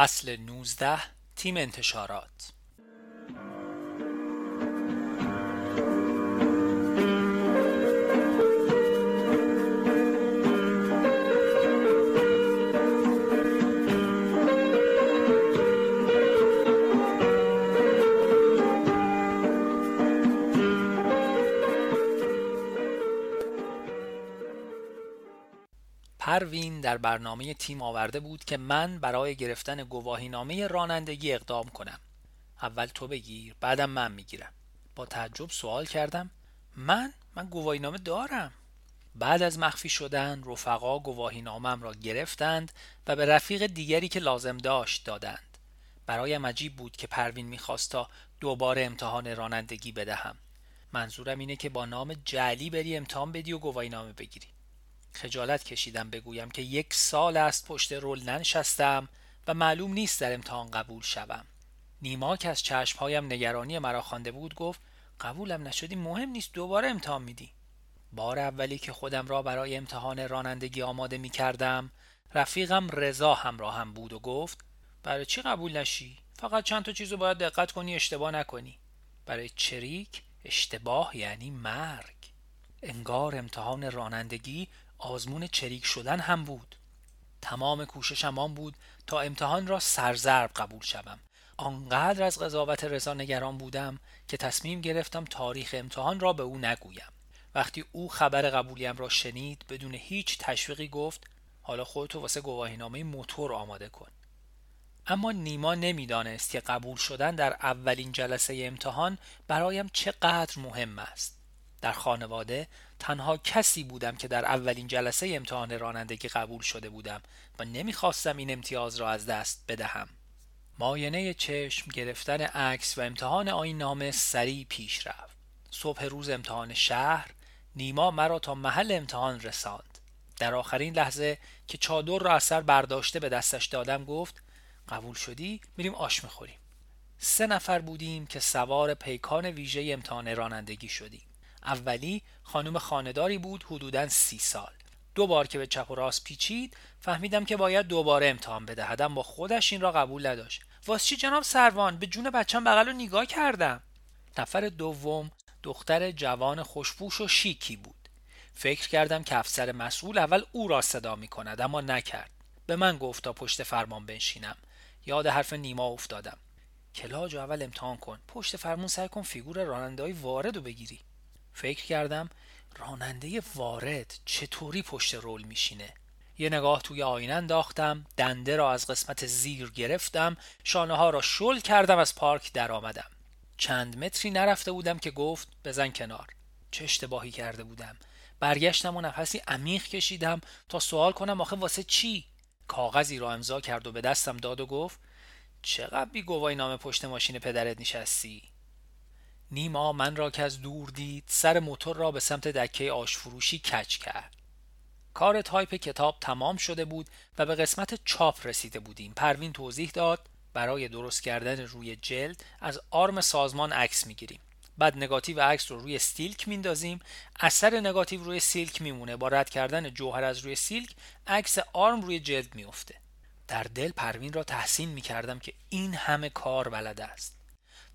فصل 19 تیم انتشارات. پروین در برنامه تیم آورده بود که من برای گرفتن گواهینامه رانندگی اقدام کنم. اول تو بگیر بعدم من می‌گیرم. با تعجب سوال کردم من؟ من گواهینامه دارم. بعد از مخفی شدن رفقا گواهینامم را گرفتند و به رفیق دیگری که لازم داشت دادند. برایم عجیب بود که پروین می‌خواست تا دوباره امتحان رانندگی بدهم. منظورم اینه که با نام جعلی بری امتحان بدی و گواهینامه بگیری. خجالت کشیدم بگویم که یک سال است پشت رول ننشستم و معلوم نیست در امتحان قبول شوم. نیما که از چشمهایم نگرانی مرا خوانده بود گفت قبولم نشدی مهم نیست دوباره امتحان میدی. بار اولی که خودم را برای امتحان رانندگی آماده می کردم رفیقم رضا همراهم بود و گفت برای چی قبول نشی؟ فقط چند تا چیزو باید دقت کنی اشتباه نکنی. برای چریک اشتباه یعنی مرگ. انگار امتحان رانندگی آزمون چریک شدن هم بود. تمام کوششم آن بود تا امتحان را سرزرب قبول شوم. آنقدر از قضاوت رضا نگران بودم که تصمیم گرفتم تاریخ امتحان را به او نگویم. وقتی او خبر قبولیم را شنید بدون هیچ تشویقی گفت حالا خودتو واسه گواهینامه موتور آماده کن. اما نیما نمی‌دانست که قبول شدن در اولین جلسه امتحان برایم چقدر مهم است. در خانواده تنها کسی بودم که در اولین جلسه امتحان رانندگی قبول شده بودم و نمی‌خواستم این امتیاز را از دست بدهم. ماینه چشم گرفتن عکس و امتحان آین نامه سریع پیش رفت. صبح روز امتحان شهر نیما مرا تا محل امتحان رساند. در آخرین لحظه که چادر را از سر برداشته به دستش دادم گفت قبول شدی میریم آش می‌خوریم. سه نفر بودیم که سوار پیکان ویژه امتحان رانندگی شدیم. اولی خانم خانداری بود حدودا سی سال. دو بار که به چپ و راست پیچید فهمیدم که باید دوباره امتحان بدهدم با خودش این را قبول نداشت. واس چی جناب سروان؟ به جون بچم بغل رو نگاه کردم. نفر دوم دختر جوان خوشپوش و شیکی بود. فکر کردم که افسر مسئول اول او را صدا می کند اما نکرد. به من گفت تا پشت فرمان بنشینم. یاد حرف نیما افتادم. کلاج اول امتحان کن. پشت فرمون سعی کن فیگور راننده های وارد رو بگیری. فکر کردم راننده وارد چطوری پشت رول میشینه. یه نگاه توی آینه انداختم دنده را از قسمت زیر گرفتم شانه ها را شل کردم از پارک درآمدم. چند متری نرفته بودم که گفت بزن کنار. چه اشتباهی کرده بودم. برگشتم و نفسی عمیق کشیدم تا سوال کنم آخه واسه چی؟ کاغذی را امضا کرد و به دستم داد و گفت چقدر بی گواهی نامه پشت ماشین پدرت نشستی؟ نیما من را که از دور دید سر موتور را به سمت دکه آش‌فروشی کچ کرد. کار تایپ کتاب تمام شده بود و به قسمت چاپ رسیده بودیم. پروین توضیح داد برای درست کردن روی جلد از آرم سازمان عکس می‌گیریم. بعد نگاتیو عکس رو روی سیلک میندازیم. اثر نگاتیو روی سیلک میمونه. با رد کردن جوهر از روی سیلک عکس آرم روی جلد میفته در دل پروین را تحسین می‌کردم که این همه کار بلد است.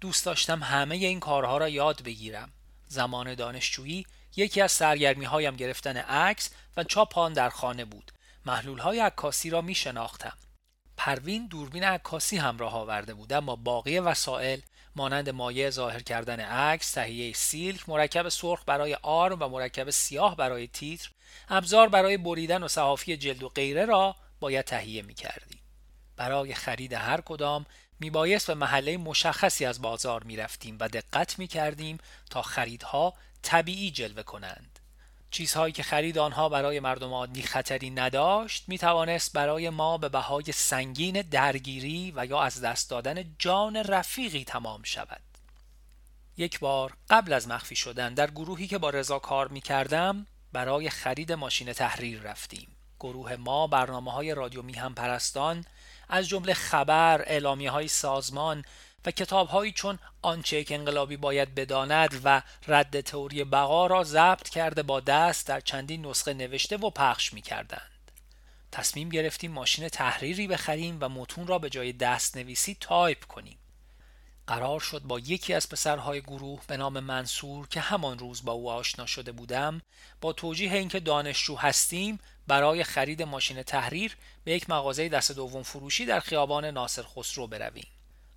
دوست داشتم همه این کارها را یاد بگیرم. زمان دانشجویی یکی از سرگرمی هایم گرفتن عکس و چاپ آن در خانه بود. محلول های عکاسی را می شناختم پروین دوربین عکاسی همراه آورده بود اما باقی وسایل مانند مایع ظاهر کردن عکس تهیه سیلک مرکب سرخ برای آرم و مرکب سیاه برای تیتر ابزار برای بریدن و صحافی جلد و غیره را باید تهیه می کردیم. برای خرید هر کدام میبایست به محله مشخصی از بازار می‌رفتیم و دقت می‌کردیم تا خریدها طبیعی جلوه کنند. چیزهایی که خرید آنها برای مردم عادی خطری نداشت می توانست برای ما به بهای سنگین درگیری و یا از دست دادن جان رفیقی تمام شود. یک بار قبل از مخفی شدن در گروهی که با رضا کار می کردم برای خرید ماشین تحریر رفتیم. گروه ما برنامه های رادیو میهن پرستان از جمله خبر، اعلامیه های سازمان و کتاب هایی چون آنچه که انقلابی باید بداند و رد تئوری بقا را ضبط کرده با دست در چندین نسخه نوشته و پخش می کردند. تصمیم گرفتیم ماشین تحریری بخریم و متون را به جای دست نویسی تایپ کنیم قرار شد با یکی از پسرهای گروه به نام منصور که همان روز با او آشنا شده بودم با توجیه اینکه دانشجو هستیم برای خرید ماشین تحریر به یک مغازه دست دوم فروشی در خیابان ناصر خسرو برویم.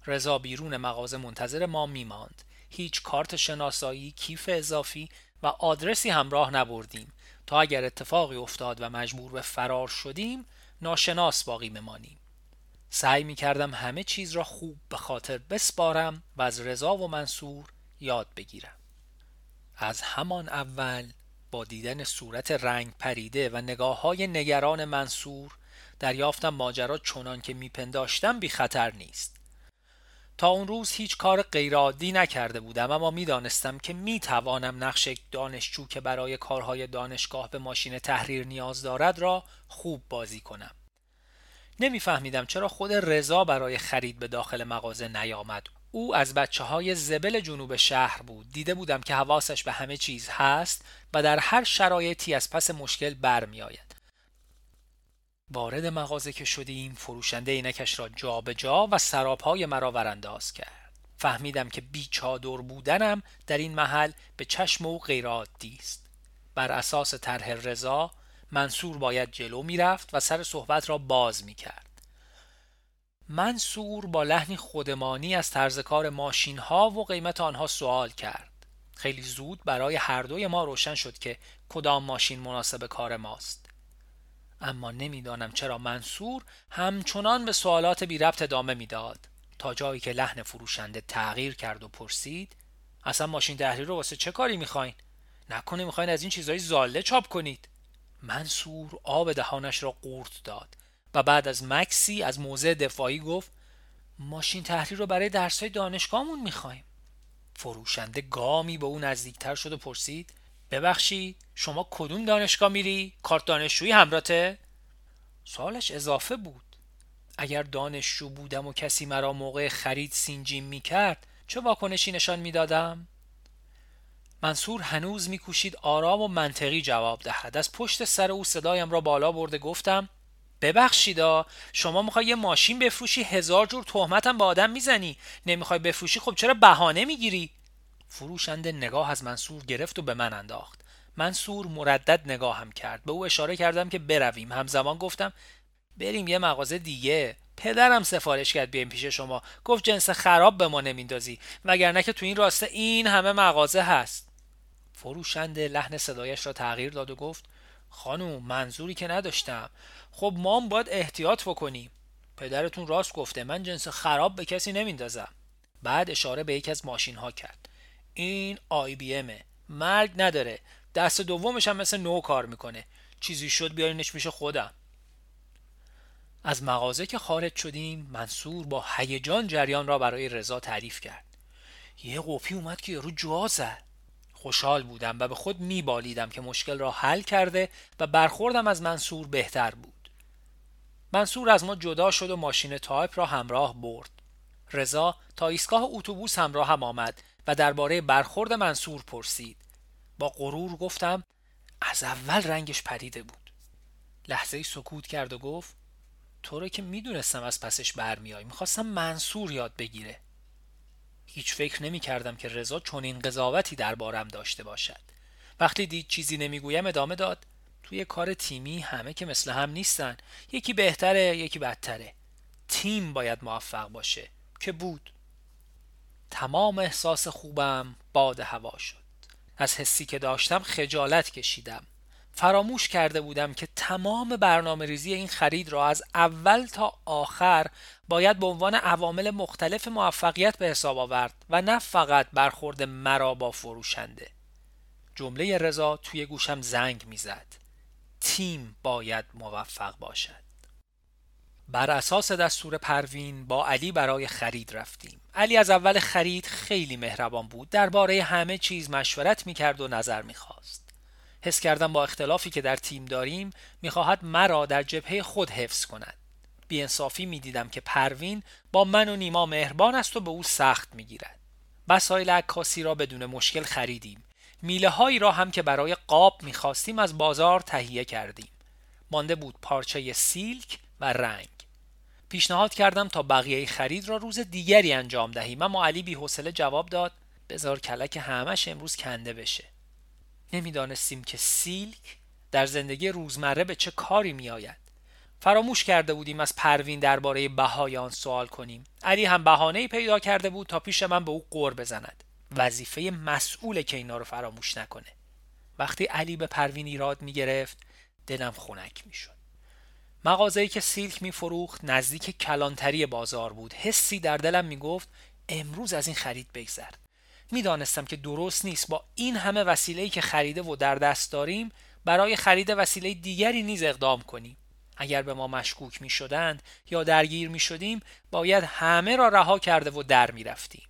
رضا بیرون مغازه منتظر ما میماند. هیچ کارت شناسایی کیف اضافی و آدرسی همراه نبردیم. تا اگر اتفاقی افتاد و مجبور به فرار شدیم ناشناس باقی بمانیم. سعی می کردم همه چیز را خوب به خاطر بسپارم و از رضا و منصور یاد بگیرم. از همان اول با دیدن صورت رنگ پریده و نگاه های نگران منصور دریافتم ماجرا چنان که میپنداشتم بی خطر نیست. تا اون روز هیچ کار غیرعادی نکرده بودم اما می‌دانستم که می‌توانم نقش دانشجو که برای کارهای دانشگاه به ماشین تحریر نیاز دارد را خوب بازی کنم. نمیفهمیدم چرا خود رضا برای خرید به داخل مغازه نیامد. او از بچه های زبل جنوب شهر بود. دیده بودم که حواسش به همه چیز هست و در هر شرایطی از پس مشکل برمیآید. وارد مغازه که شدیم فروشنده اینکش را جابجا جا و سراپای مرا ورانداز کرد. فهمیدم که بیچادر بودنم در این محل به چشم او غیرعادی است. بر اساس طرح رضا منصور باید جلو می‌رفت و سر صحبت را باز می کرد. منصور با لحنی خودمانی از طرز کار ماشین ها و قیمت آنها سوال کرد. خیلی زود برای هر دوی ما روشن شد که کدام ماشین مناسب کار ماست. اما نمی‌دانم چرا منصور همچنان به سوالات بی ربط ادامه می‌داد تا جایی که لحن فروشنده تغییر کرد و پرسید اصلا ماشین تحریر رو واسه چه کاری می‌خواین؟ نکنه می‌خواین از این چیزهای زاله چاپ کنید؟ منصور آب دهانش را قورت داد و بعد از مکسی از موضع دفاعی گفت ماشین تحریر رو برای درسای دانشگاهمون می‌خوایم فروشنده گامی به او نزدیکتر شد و پرسید ببخشی شما کدوم دانشگاه میری؟ کارت دانشجویی همراته؟ سوالش اضافه بود اگر دانشجو بودم و کسی مرا موقع خرید سینجیم می‌کرد چه واکنشی نشان می‌دادم؟ منصور هنوز میکوشید آرام و منطقی جواب دهد. از پشت سر او صدایم را بالا برده گفتم ببخشیدا شما می‌خوای یه ماشین بفروشی؟ هزار جور تهمتم به آدم می‌زنی. نمی‌خوای بفروشی؟ خب چرا بهانه می‌گیری؟ فروشنده نگاه از منصور گرفت و به من انداخت. منصور مردد نگاهم کرد. به او اشاره کردم که برویم. همزمان گفتم بریم یه مغازه دیگه. پدرم سفارش کرد بیایم پیش شما. گفت جنس خراب به ما نمیندازی. وگرنه که تو این راسته این همه مغازه هست. فروشنده لحن صدایش را تغییر داد و گفت خانوم منظوری که نداشتم. خب ما باید احتیاط بکنیم پدرتون راست گفته من جنس خراب به کسی نمیندازم بعد اشاره به یکی از ماشین ها کرد. این آی بی امه. مرگ نداره. دست دومش هم مثل نو کار می‌کنه. چیزی شد بیارینش میشه خودم. از مغازه که خارج شدیم منصور با هیجان جریان را برای رضا تعریف کرد. یه قپی اومدم که یارو جا زد. خوشحال بودم و به خود میبالیدم که مشکل را حل کرده و برخوردم از منصور بهتر بود. منصور از ما جدا شد و ماشین تایپ را همراه برد. رضا تا ایستگاه اتوبوس همراهم آمد و درباره برخورد منصور پرسید. با غرور گفتم از اول رنگش پریده بود. لحظه‌ای سکوت کرد و گفت تو رو که می‌دونستم از پسش برمیای می‌خواستم منصور یاد بگیره. هیچ فکر نمی کردم که رضا چنین قضاوتی دربارم داشته باشد. وقتی دید چیزی نمی‌گویم ادامه داد توی کار تیمی همه که مثل هم نیستن یکی بهتره یکی بدتره. تیم باید موفق باشه که بود. تمام احساس خوبم باد هوا شد. از حسی که داشتم خجالت کشیدم. فراموش کرده بودم که تمام برنامه ریزی این خرید را از اول تا آخر باید به عنوان عوامل مختلف موفقیت به حساب آورد و نه فقط برخورد مرا با فروشنده. جمله رضا توی گوشم زنگ می‌زد. تیم باید موفق باشد. بر اساس دستور پروین با علی برای خرید رفتیم. علی از اول خرید خیلی مهربان بود. درباره همه چیز مشورت می‌کرد و نظر می‌خواست. حس کردم با اختلافی که در تیم داریم می‌خواهد مرا در جبهه خود حفظ کند. بیانصافی می‌دیدم که پروین با من و نیما مهربان است و به او سخت می‌گیرد. وسایل عکاسی را بدون مشکل خریدیم. میله هایی را هم که برای قاب می‌خواستیم از بازار تهیه کردیم. مانده بود پارچه سیلک و رنگ. پیشنهاد کردم تا بقیه خرید را روز دیگری انجام دهیم. اما علی بی حوصله جواب داد بزار کلک همش امروز کنده بشه. نمی‌دانستیم که سیلک در زندگی روزمره به چه کاری میآید. فراموش کرده بودیم از پروین درباره بهای آن سوال کنیم. علی هم بهانه پیدا کرده بود تا پیش من به او قور بزند. وظیفه مسئوله که اینا رو فراموش نکنه. وقتی علی به پروین ایراد می گرفت دلم خنک می شد مغازه‌ای که سیلک می فروخت نزدیک کلانتری بازار بود. حسی در دلم می گفت امروز از این خرید بگذر. می‌دانستم که درست نیست. با این همه وسیله‌ای که خریده و در دست داریم برای خرید وسیله دیگری نیز اقدام کنیم. اگر به ما مشکوک می شدند یا درگیر می شدیم باید همه را رها کرده و در می رفتیم.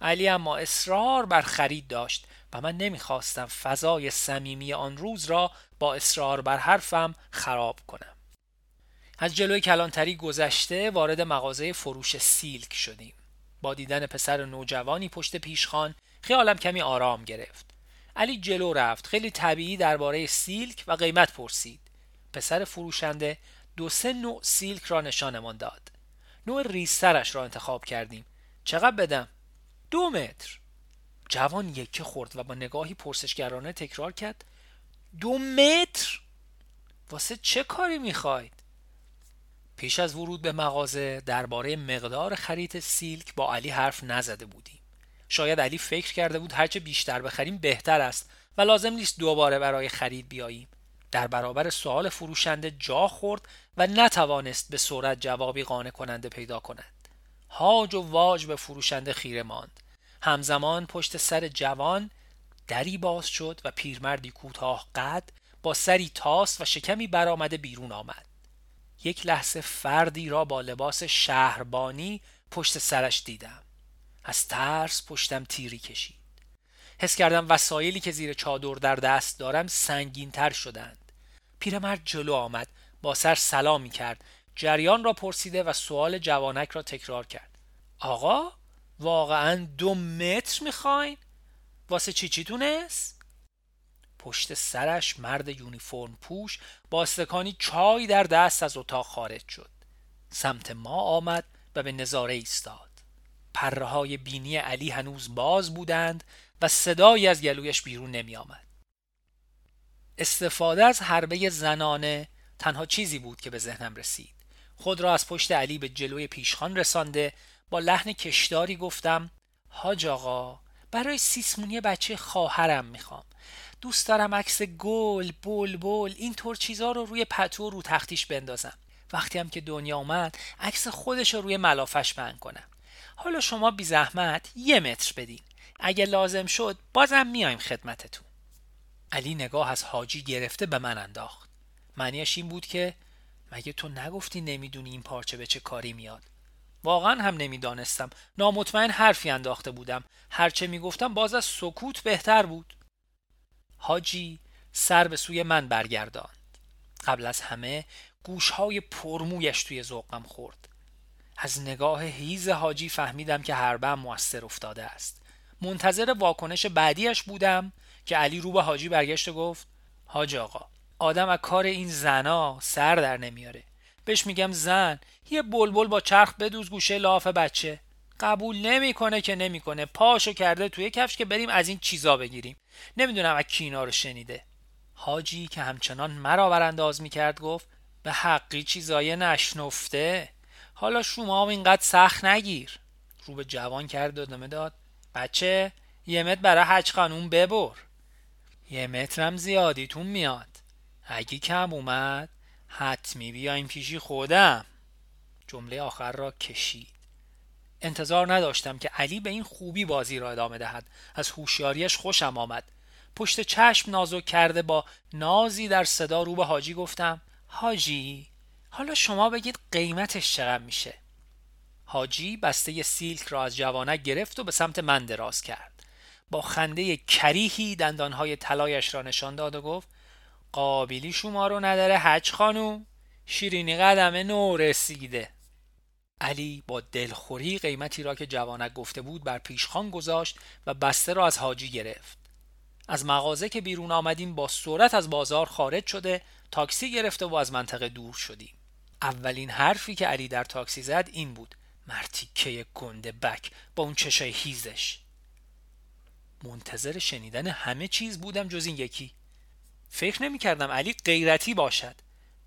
علی اما اصرار بر خرید داشت و من نمی‌خواستم فضای صمیمی آن روز را با اصرار بر حرفم خراب کنم. از جلوی کلانتری گذشته وارد مغازه فروش سیلک شدیم. با دیدن پسر نوجوانی پشت پیشخان خیالم کمی آرام گرفت. علی جلو رفت خیلی طبیعی درباره سیلک و قیمت پرسید. پسر فروشنده دو سه نوع سیلک را نشانمان داد. نوع ریسترش را انتخاب کردیم. چقدر بدم؟ دو متر. جوان یکی خورد و با نگاهی پرسشگرانه تکرار کرد دو متر؟ واسه چه کاری می‌خواید؟ پیش از ورود به مغازه درباره مقدار خرید سیلک با علی حرف نزده بودیم. شاید علی فکر کرده بود هرچه بیشتر بخریم بهتر است و لازم نیست دوباره برای خرید بیاییم. در برابر سوال فروشنده جا خورد و نتوانست به سرعت جوابی قانع کننده پیدا کند. هاج و واج به فروشنده خیره ماند. همزمان پشت سر جوان دری باز شد و پیرمردی کوتاه قد با سری تاس و شکمی برآمده بیرون آمد. یک لحظه فردی را با لباس شهربانی پشت سرش دیدم. از ترس پشتم تیری کشید. حس کردم وسایلی که زیر چادر در دست دارم سنگین تر شدند. پیرمرد جلو آمد با سر سلامی کرد جریان را پرسیده و سوال جوانک را تکرار کرد آقا واقعا دو متر می‌خواین؟ واسه چی چی تونست؟ پشت سرش مرد یونیفرم پوش با استکانی چای در دست از اتاق خارج شد سمت ما آمد و به نظاره ایستاد پره های بینی علی هنوز باز بودند و صدایی از گلویش بیرون نمی آمد. استفاده از حربه زنانه تنها چیزی بود که به ذهنم رسید. خود را از پشت علی به جلوی پیشخان رسانده با لحن کشداری گفتم حاج آقا برای سیسمونی بچه خواهرم می‌خوام. دوست دارم عکس گل بل بل اینطور چیزا رو روی پتو رو تختیش بندازم. وقتی هم که دنیا اومد عکس خودش رو روی ملافش بند کنم. حالا شما بی زحمت یه متر بدین. اگه لازم شد بازم میایم خدمتتون. علی نگاه از حاجی گرفته به من انداخت. معنیش این بود که مگه تو نگفتی نمی‌دونی این پارچه به چه کاری میاد؟ واقعا هم نمی‌دانستم. نامطمئن حرفی انداخته بودم. هرچه می‌گفتم باز از سکوت بهتر بود. حاجی سر به سوی من برگرداند. قبل از همه گوشهای پرمویش توی ذوقم خورد. از نگاه هیز حاجی فهمیدم که حربم موثر افتاده است. منتظر واکنش بعدیش بودم. که علی رو به حاجی برگشت و گفت حاج آقا آدم از کار این زنا سر در نمیاره. بهش میگم زن یه بلبل با چرخ بدوز گوشه لاف بچه. قبول نمی‌کنه که نمی‌کنه. پاشو کرده توی کفش که بریم از این چیزا بگیریم. نمی‌دونم از کینا رو شنیده. حاجی که همچنان مرا برانداز می‌کرد گفت به حقی چیزای نشنفته. حالا شما هم اینقدر سخت نگیر. رو به جوان کرد و داد. بچه یه متر برای حج خانوم ببر. یه مترم زیادیتون میاد. اگه کم اومد حتمی بیایم پیشی خودم. جمله آخر را کشید. انتظار نداشتم که علی به این خوبی بازی را ادامه دهد. از هوشیاریش خوشم آمد. پشت چشم نازک کرده با نازی در صدا رو به حاجی گفتم حاجی حالا شما بگید قیمتش چقدر میشه؟ حاجی بسته سیلک را از جوانک گرفت و به سمت من دراز کرد. با خنده کریهی دندانهای طلایش را نشان داد و گفت قابلی شما رو نداره حج خانوم شیرینی قدم نو رسیده. علی با دلخوری قیمتی را که جوانک گفته بود بر پیشخان گذاشت و بسته را از حاجی گرفت. از مغازه که بیرون آمدیم با سرعت از بازار خارج شده تاکسی گرفته و از منطقه دور شدیم. اولین حرفی که علی در تاکسی زد این بود. مرتیکه گنده بک با اون چشای هیزش. منتظر شنیدن همه چیز بودم جز این یکی. فکر نمی کردم علی غیرتی باشد.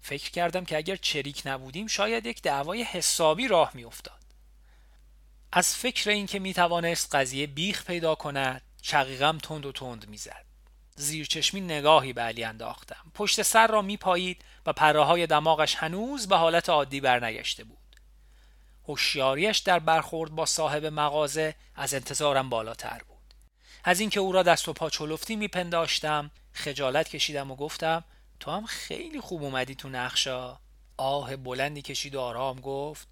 فکر کردم که اگر چریک نبودیم شاید یک دعوای حسابی راه می افتاد. از فکر اینکه می توانست قضیه بیخ پیدا کند شقیقم تند و تند می‌زد زیرچشمی نگاهی به علی انداختم. پشت سر را میپایید و پره های دماغش هنوز به حالت عادی برنگشته بود. هوشیاریش در برخورد با صاحب مغازه از انتظارم بالاتر بود. از اینکه او را دست و پا چلفتی میپنداشتم خجالت کشیدم و گفتم تو هم خیلی خوب اومدی تو نقشا. آه بلندی کشید و آرام گفت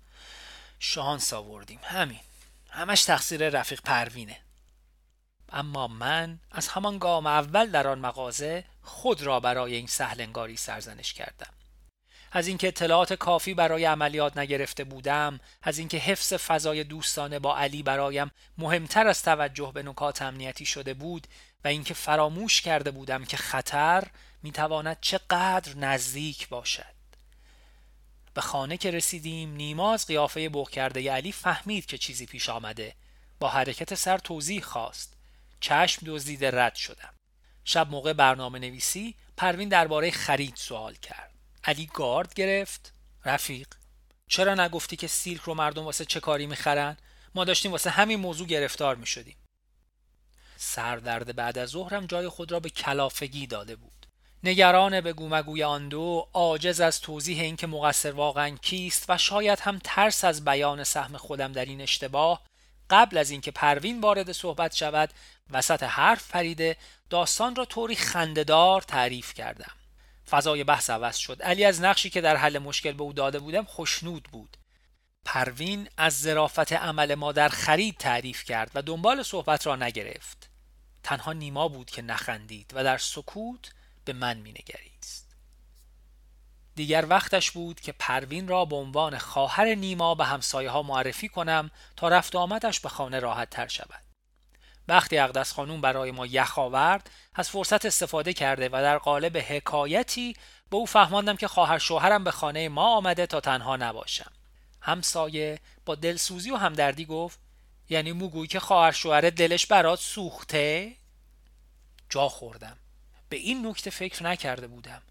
شانس آوردیم همین. همش تقصیر رفیق پروینه. اما من از همان گام اول در آن مغازه خود را برای این سهلنگاری سرزنش کردم. از اینکه اطلاعات کافی برای عملیات نگرفته بودم از اینکه حفظ فضای دوستانه با علی برایم مهمتر از توجه به نکات امنیتی شده بود و اینکه فراموش کرده بودم که خطر می‌تواند چقدر نزدیک باشد. به خانه که رسیدیم نیما از قیافه بغ کرده علی فهمید که چیزی پیش آمده. با حرکت سر توضیح خواست. چشم دزدیده رد شدم. شب موقع برنامه نویسی پروین درباره خرید سوال کرد. علی گارد گرفت. رفیق چرا نگفتی که سیلک رو مردم واسه چه کاری می‌خرن؟ ما داشتیم واسه همین موضوع گرفتار می‌شدیم. سردرد بعد از ظهرم جای خود را به کلافگی داده بود. نگران به گومگوی آن دو عاجز از توضیح اینکه مقصر واقعا کیست و شاید هم ترس از بیان سهم خودم در این اشتباه قبل از اینکه پروین وارد صحبت شود وسط حرف پریده داستان را طوری خندهدار تعریف کردم. فضای بحث عوض شد. علی از نقشی که در حل مشکل به او داده بودم خوشنود بود. پروین از ظرافت عمل ما در خرید تعریف کرد و دنبال صحبت را نگرفت. تنها نیما بود که نخندید و در سکوت به من مینگریست. دیگر وقتش بود که پروین را به عنوان خواهر نیما به همسایه ها معرفی کنم تا رفت و آمدش به خانه راحت تر شود. وقتی اقدس خانوم برای ما یخ آورد از فرصت استفاده کرده و در قالب حکایتی به او فهماندم که خواهر شوهرم به خانه ما آمده تا تنها نباشم. همسایه با دلسوزی و همدردی گفت یعنی موگوی که خواهر شوهر دلش برات سوخته؟ جا خوردم. به این نکته فکر نکرده بودم.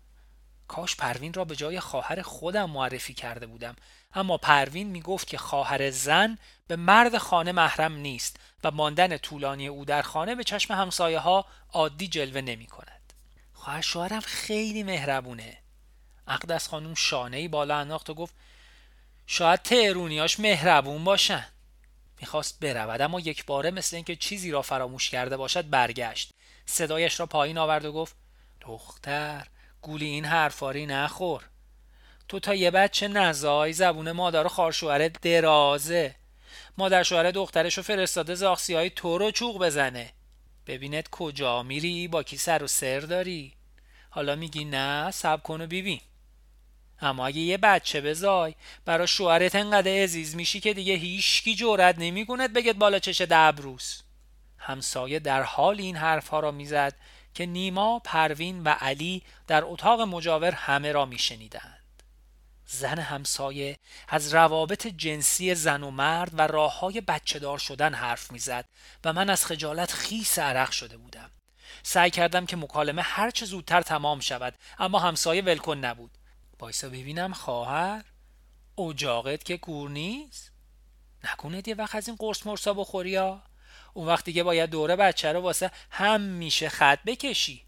کاش پروین را به جای خواهر خودم معرفی کرده بودم. اما پروین می گفت که خواهر زن به مرد خانه محرم نیست و ماندن طولانی او در خانه به چشم همسایه ها عادی جلوه نمی کند خواهر شوهرم خیلی مهربونه. اقدس خانم شانه ای بالا انداخت و گفت شاید تهرونیاش مهربون باشن. می‌خواست برود اما یک باره مثل اینکه چیزی را فراموش کرده باشد برگشت. صدایش را پایین آورد و گفت دختر گولی این حرفاری نخور. تو تا یه بچه نزای زبون مادر و خارشوهر درازه. مادر شوهر دخترش رو فرستاده زاخسی های تو رو چوق بزنه. ببینت کجا میری با کی سر و سر داری. حالا میگی نه سب کن و ببین. اما اگه یه بچه بزای برا شوهرت انقدر عزیز میشی که دیگه هیچکی جورت نمیگوند بگت بالا چشه دبروس. همسایه در حال این حرفها را می‌زد. که نیما، پروین و علی در اتاق مجاور همه را میشنیدند. زن همسایه از روابط جنسی زن و مرد و راه های بچه دار شدن حرف می‌زد و من از خجالت خیس عرق شده بودم. سعی کردم که مکالمه هرچه زودتر تمام شود اما همسایه ولکن نبود. بایسا ببینم خواهر اجاقت که کور نیست؟ نکنه یه وقت از این قرص مرسا بخوری؟ اون وقت دیگه باید دوره بچه رو واسه هم میشه خط بکشی.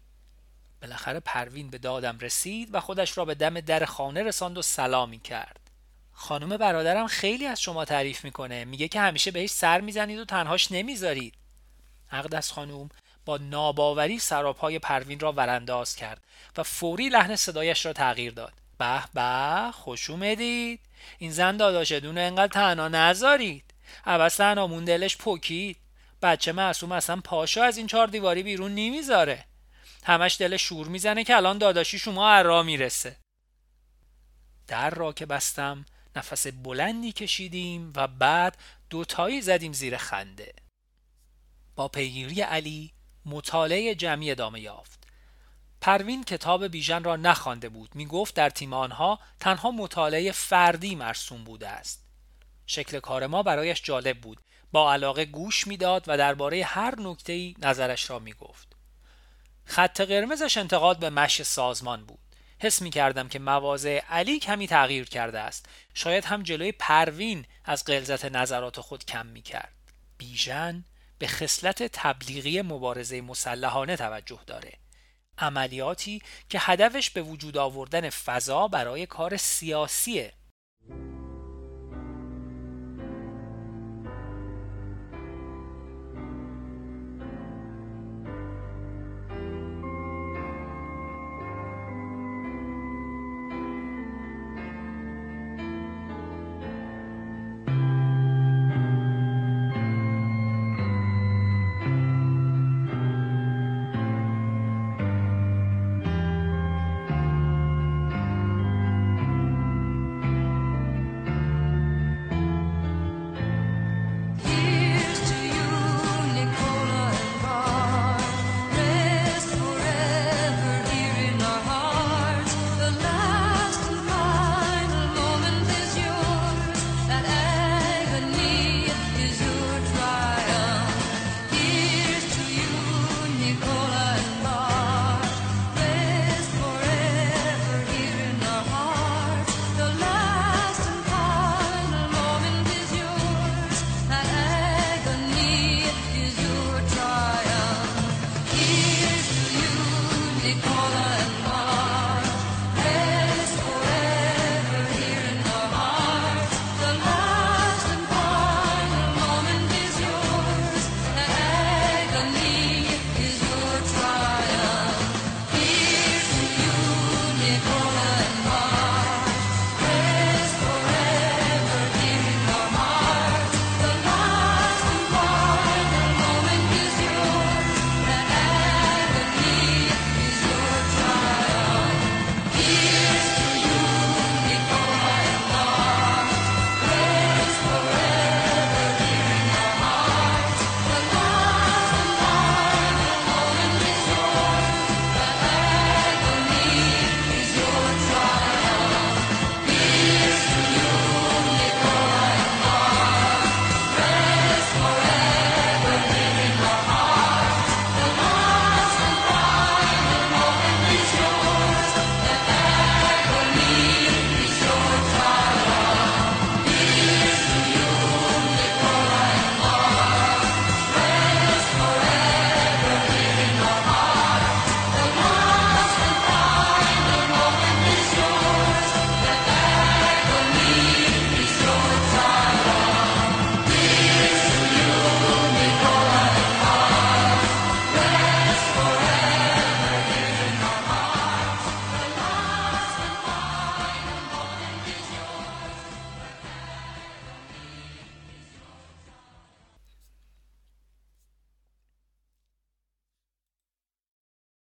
بالاخره پروین به دادم رسید و خودش را به دم در خانه رساند و سلامی کرد. خانم برادرم خیلی از شما تعریف می‌کنه. میگه که همیشه بهش سر می‌زنید و تنهاش نمی‌ذارید. اقدس خانوم با ناباوری سراپای پروین را ورانداز کرد و فوری لحن صدایش را تغییر داد. به به خوش اومدید. این زن داداشدون انقدر تنها نذارید. عوض تنهامون دلش پکید بچه معصوم اصلا پاشو از این چهار دیواری بیرون نمی‌ذاره. همش دل شور می‌زنه که الان داداشی شما ارا می‌رسه. در را که بستم نفس بلندی کشیدیم و بعد دوتایی زدیم زیر خنده. با پیگیری علی مطالعه جمعی ادامه یافت. پروین کتاب بیژن را نخوانده بود. می گفت در تیم آنها تنها مطالعه فردی مرسوم بوده است. شکل کار ما برایش جالب بود. با علاقه گوش می‌داد و درباره هر نکته‌ای نظرش را می گفت خط قرمزش انتقاد به مش سازمان بود. حس می کردم که مواضع علی کمی تغییر کرده است. شاید هم جلوی پروین از غلظت نظرات خود کم می کرد بیژن به خصلت تبلیغی مبارزه مسلحانه توجه داره. عملیاتی که هدفش به وجود آوردن فضا برای کار سیاسیه